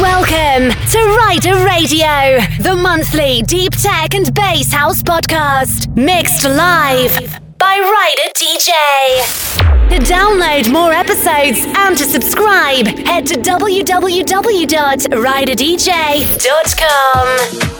Welcome to Rider Radio, the monthly deep tech and bass house podcast, mixed live by Rider DJ. To download more episodes and to subscribe, head to www.riderdj.com.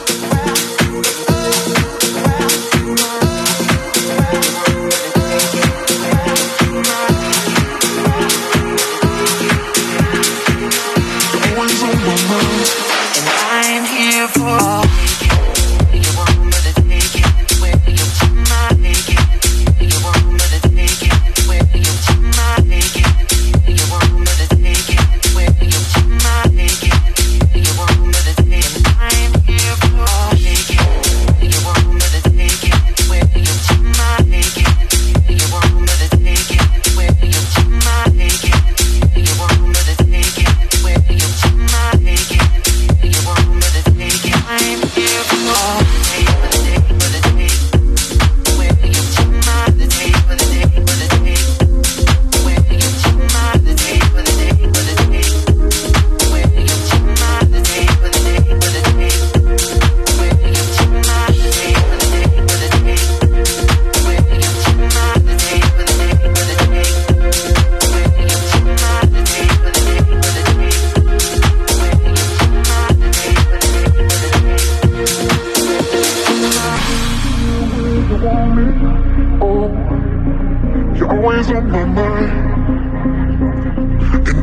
always on my mind.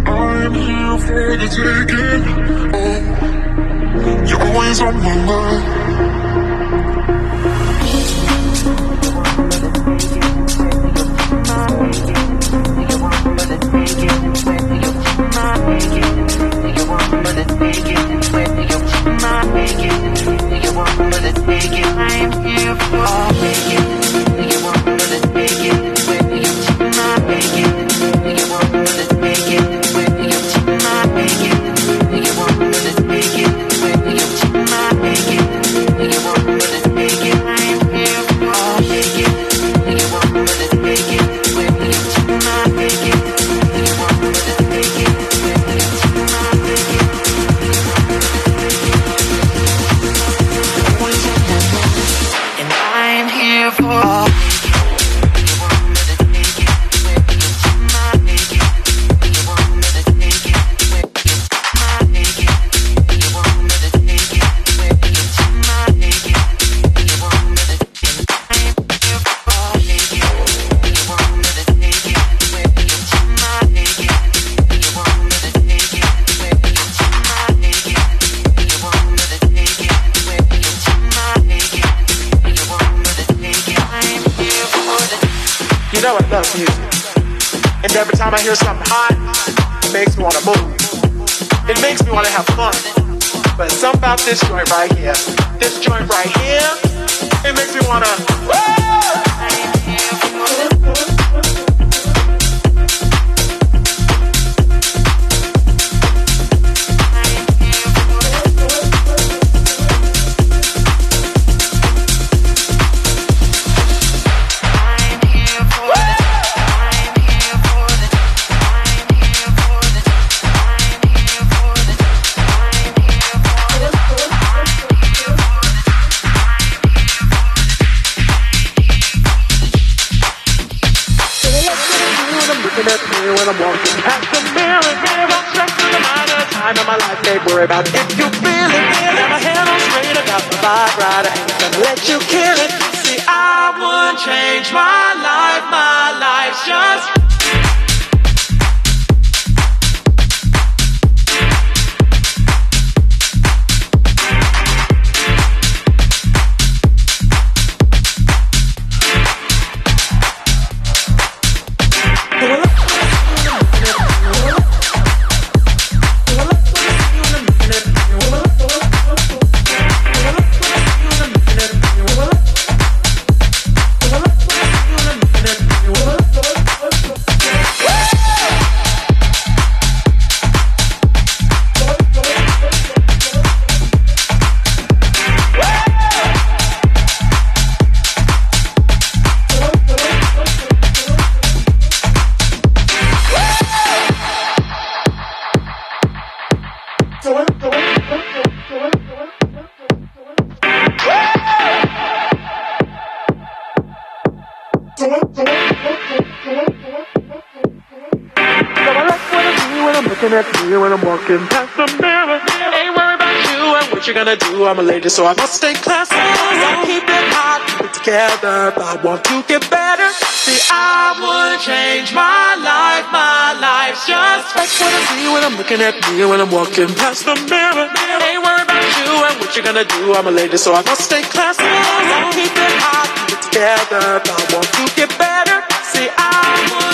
And I'm here for the taking. Oh, you're always on my mind. I'm here for making this joint right here, this joint right here. Looking at me when I'm walking past what you're gonna do. I'm a lady, so I must stay classy. So keep it hot, it together. I want to get better. See, I would change my life. My life's just like what I see when I'm looking at me and when I'm walking past the mirror. Ain't worried about you and what you're gonna do. I'm a lady, so I must stay classy. So keep it hot, it together. I want to get better. See, I would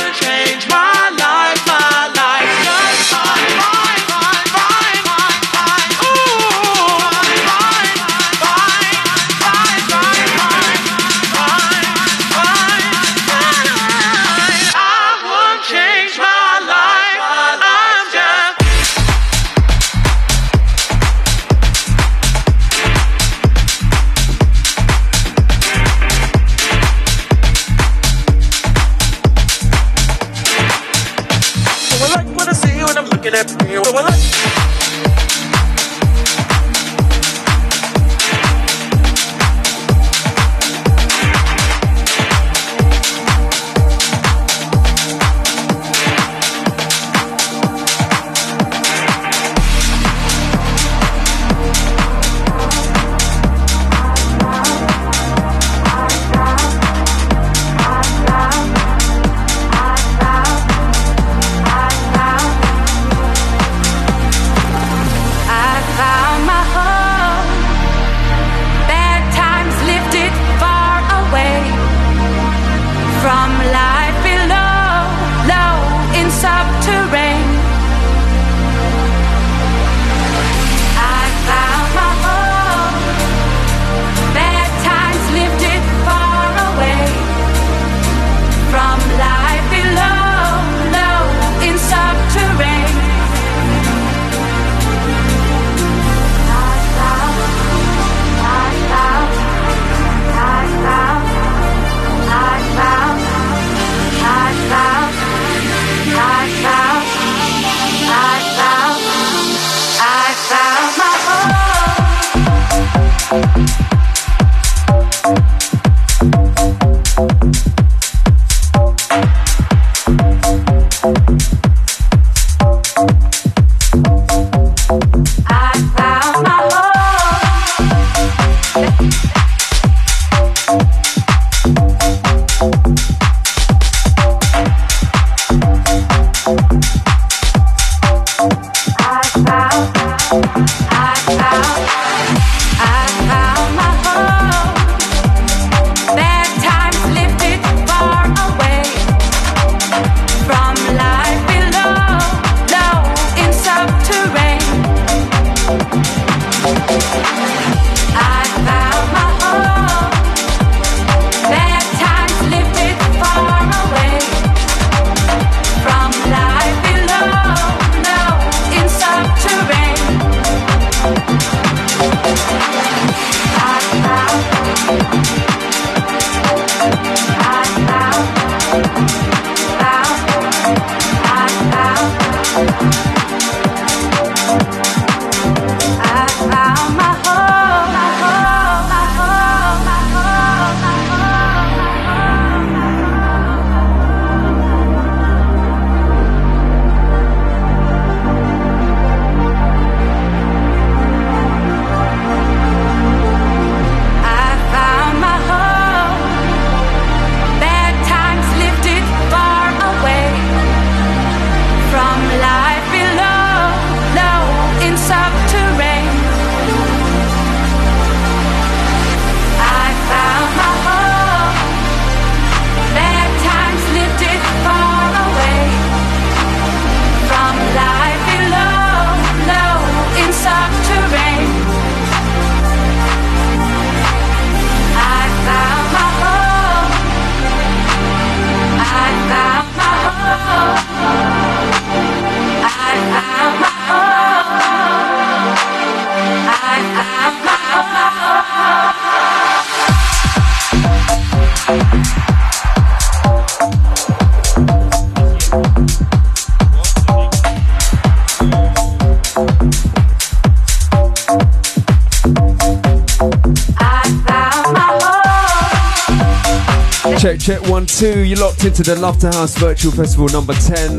check one, two. You're locked into the Love to House Virtual Festival number 10.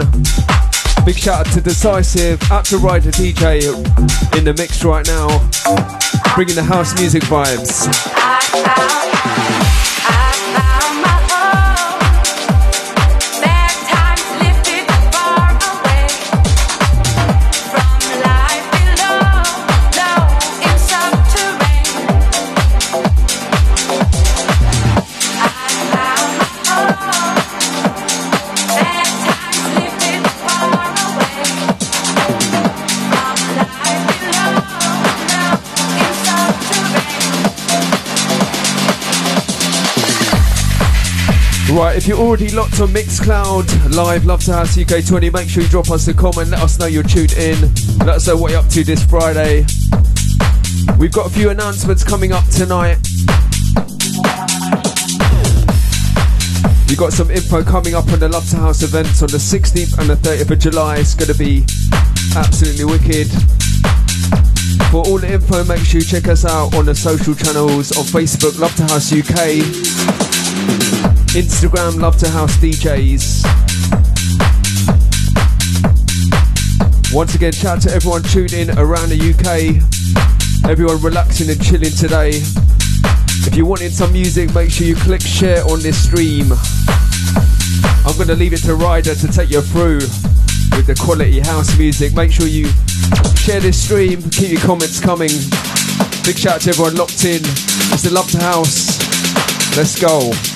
Big shout out to Decisive, out to Rider DJ in the mix right now, bringing the house music vibes. Right, if you're already locked on Mixcloud, live, Love to House UK 20, make sure you drop us a comment, let us know you're tuned in, let us know what you're up to this Friday. We've got a few announcements coming up tonight. We've got some info coming up on the Love to House events on the 16th and the 30th of July. It's going to be absolutely wicked. For all the info, make sure you check us out on the social channels on Facebook, Love to House UK. Instagram, Love to House DJs. Once again, shout out to everyone tuned in around the UK. Everyone relaxing and chilling today. If you're wanting some music, make sure you click share on this stream. I'm going to leave it to Rider to take you through with the quality house music. Make sure you share this stream, keep your comments coming. Big shout out to everyone locked in. It's the Love to House. Let's go.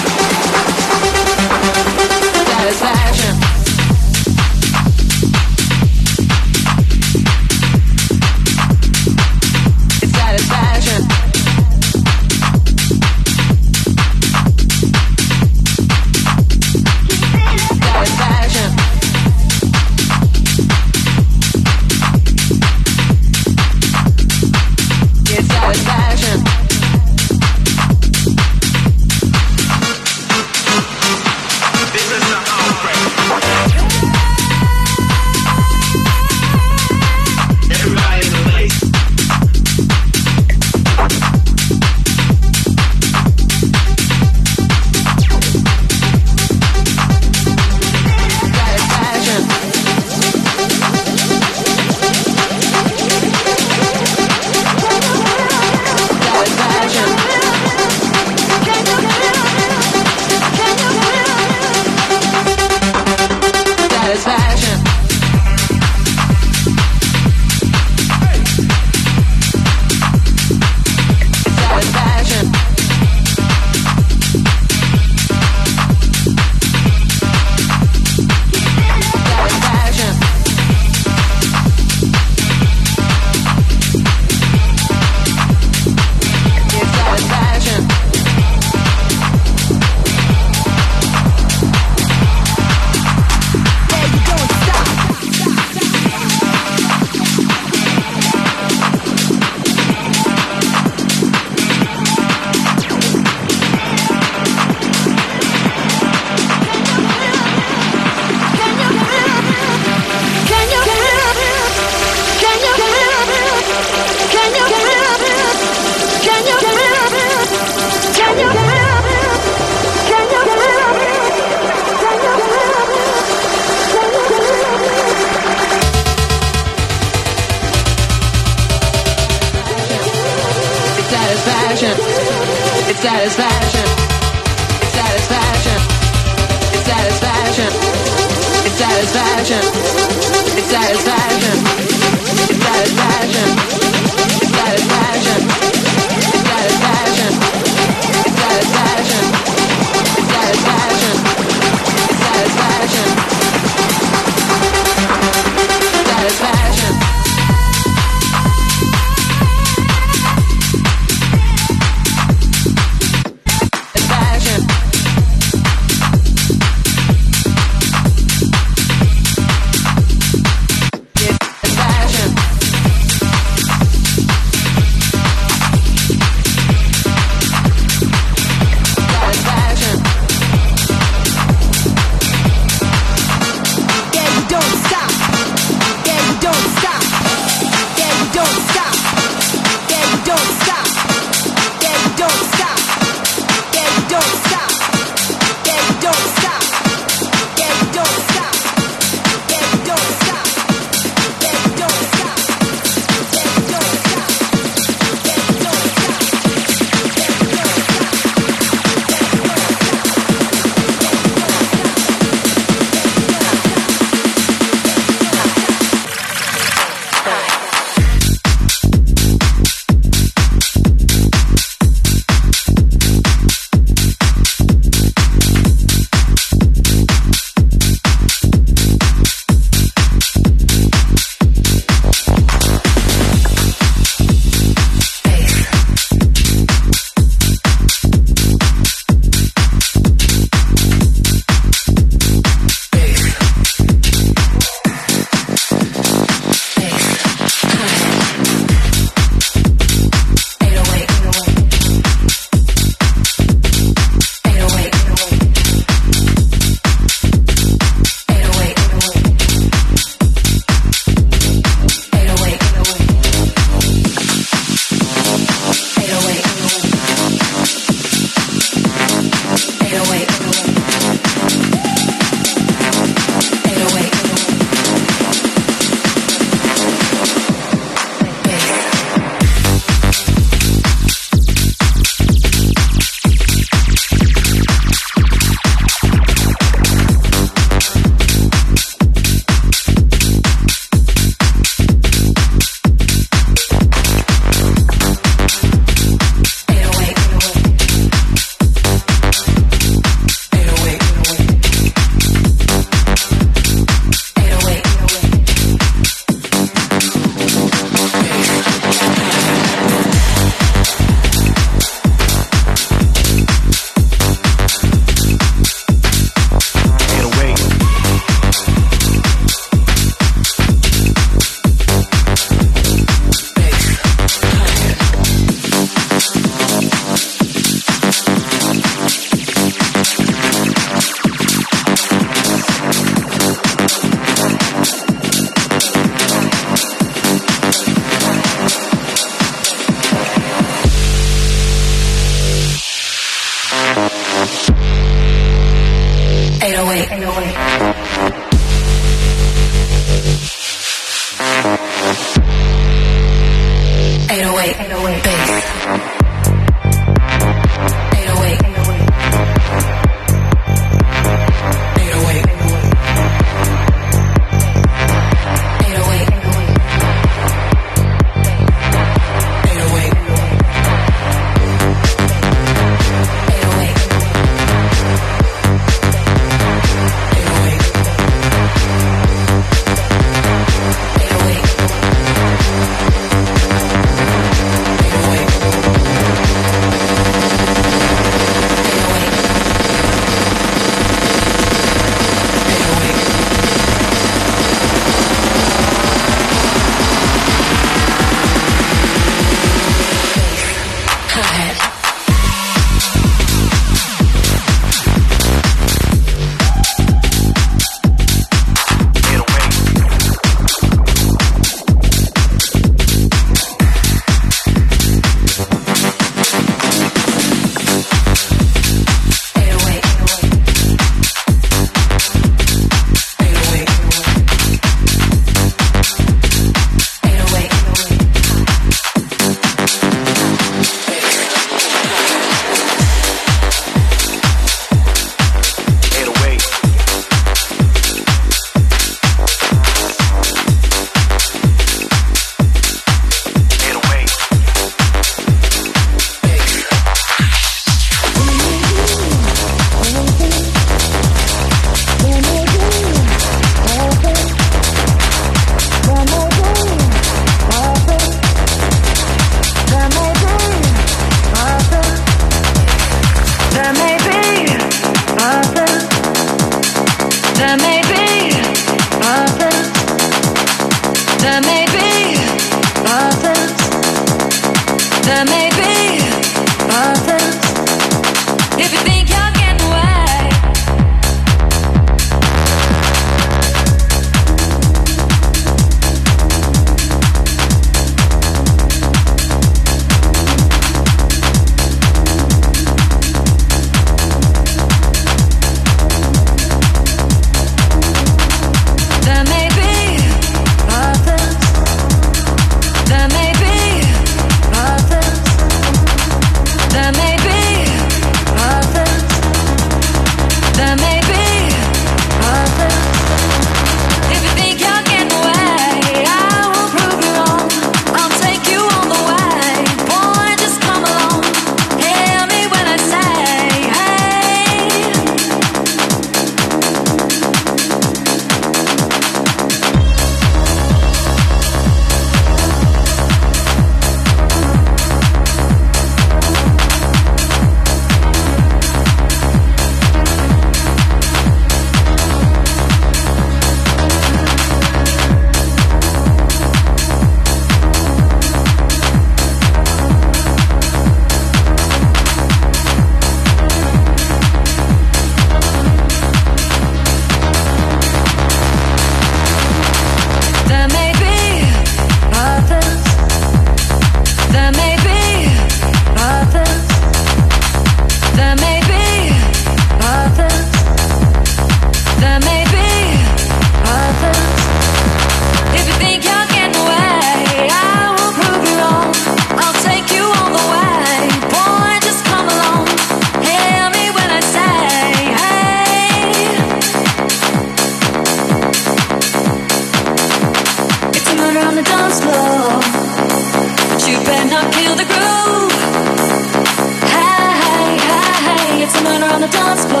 the man around the dance floor.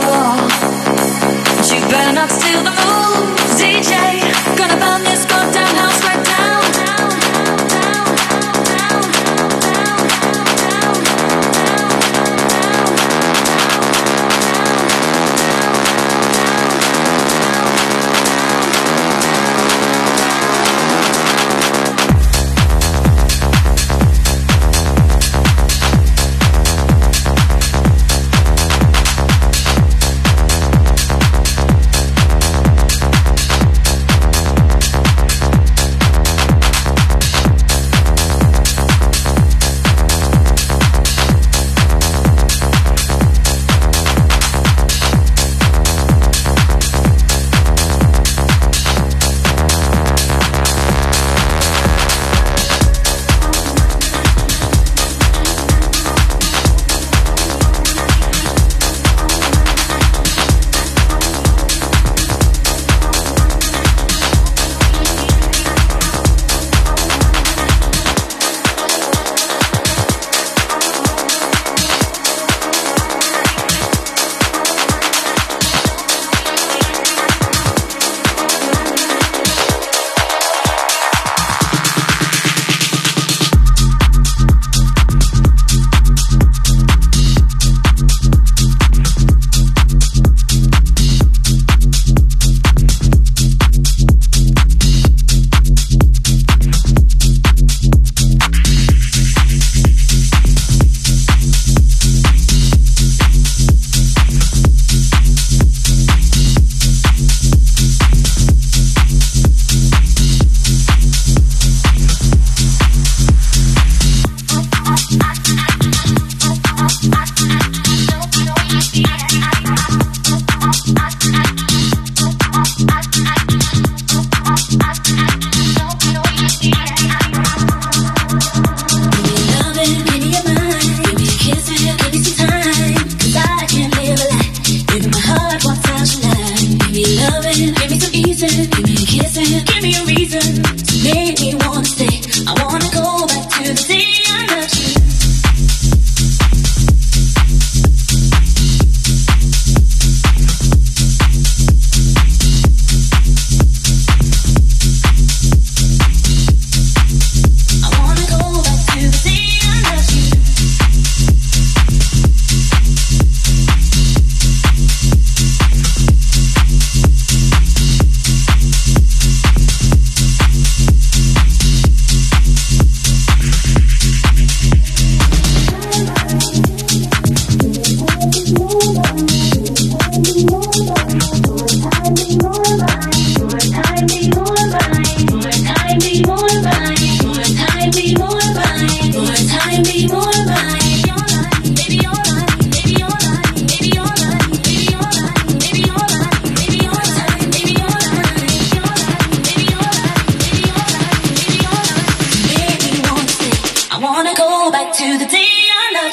But you better not steal the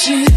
Nothing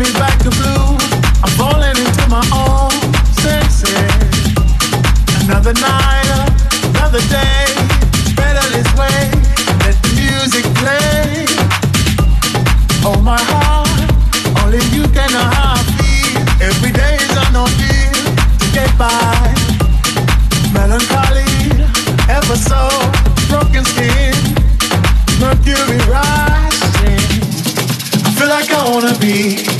Me back blue. I'm falling into my own senses. Another night, another day. Better this way. Let the music play. My heart, only you can. Every day is to get by. Melancholy, ever so broken skin, mercury rising. I feel like I wanna be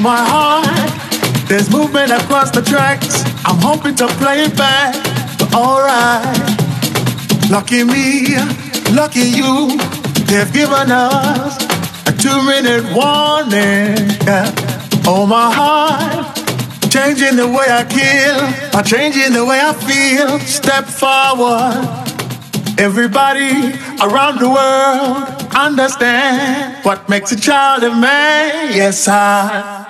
My heart, there's movement across the tracks. I'm hoping to play it back, but alright. Lucky me, lucky you, they've given us a two minute warning. Yeah. Oh my heart, changing the way I kill, by changing the way I feel. Step forward. Everybody around the world understand what makes a child a man. Yes, I,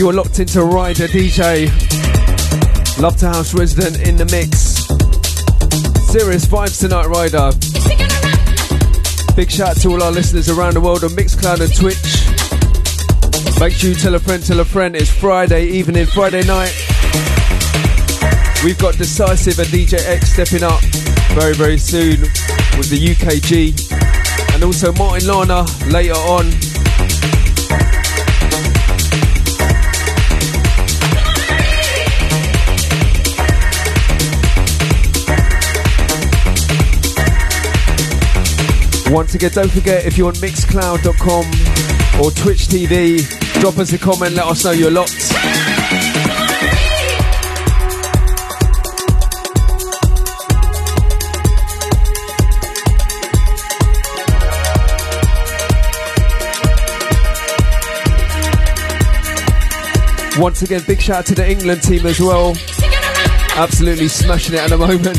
Right, you're locked into Rider DJ. Love to House resident in the mix. Serious vibes tonight, Rider. Big shout out to all our listeners around the world on Mixcloud and Twitch. Make sure you tell a friend, tell a friend. It's Friday evening, Friday night. We've got Decisive and DJ X stepping up very, very soon with the UKG. And also Martin Lana later on. Once again, don't forget if you're on mixcloud.com or Twitch TV, drop us a comment, let us know you're locked. Once again, big shout out to the England team as well. Absolutely smashing it at the moment.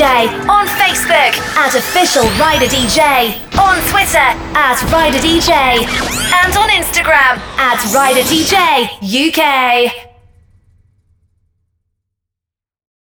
On Facebook at Official Rider DJ, on Twitter at Rider DJ, and on Instagram at Rider DJ UK.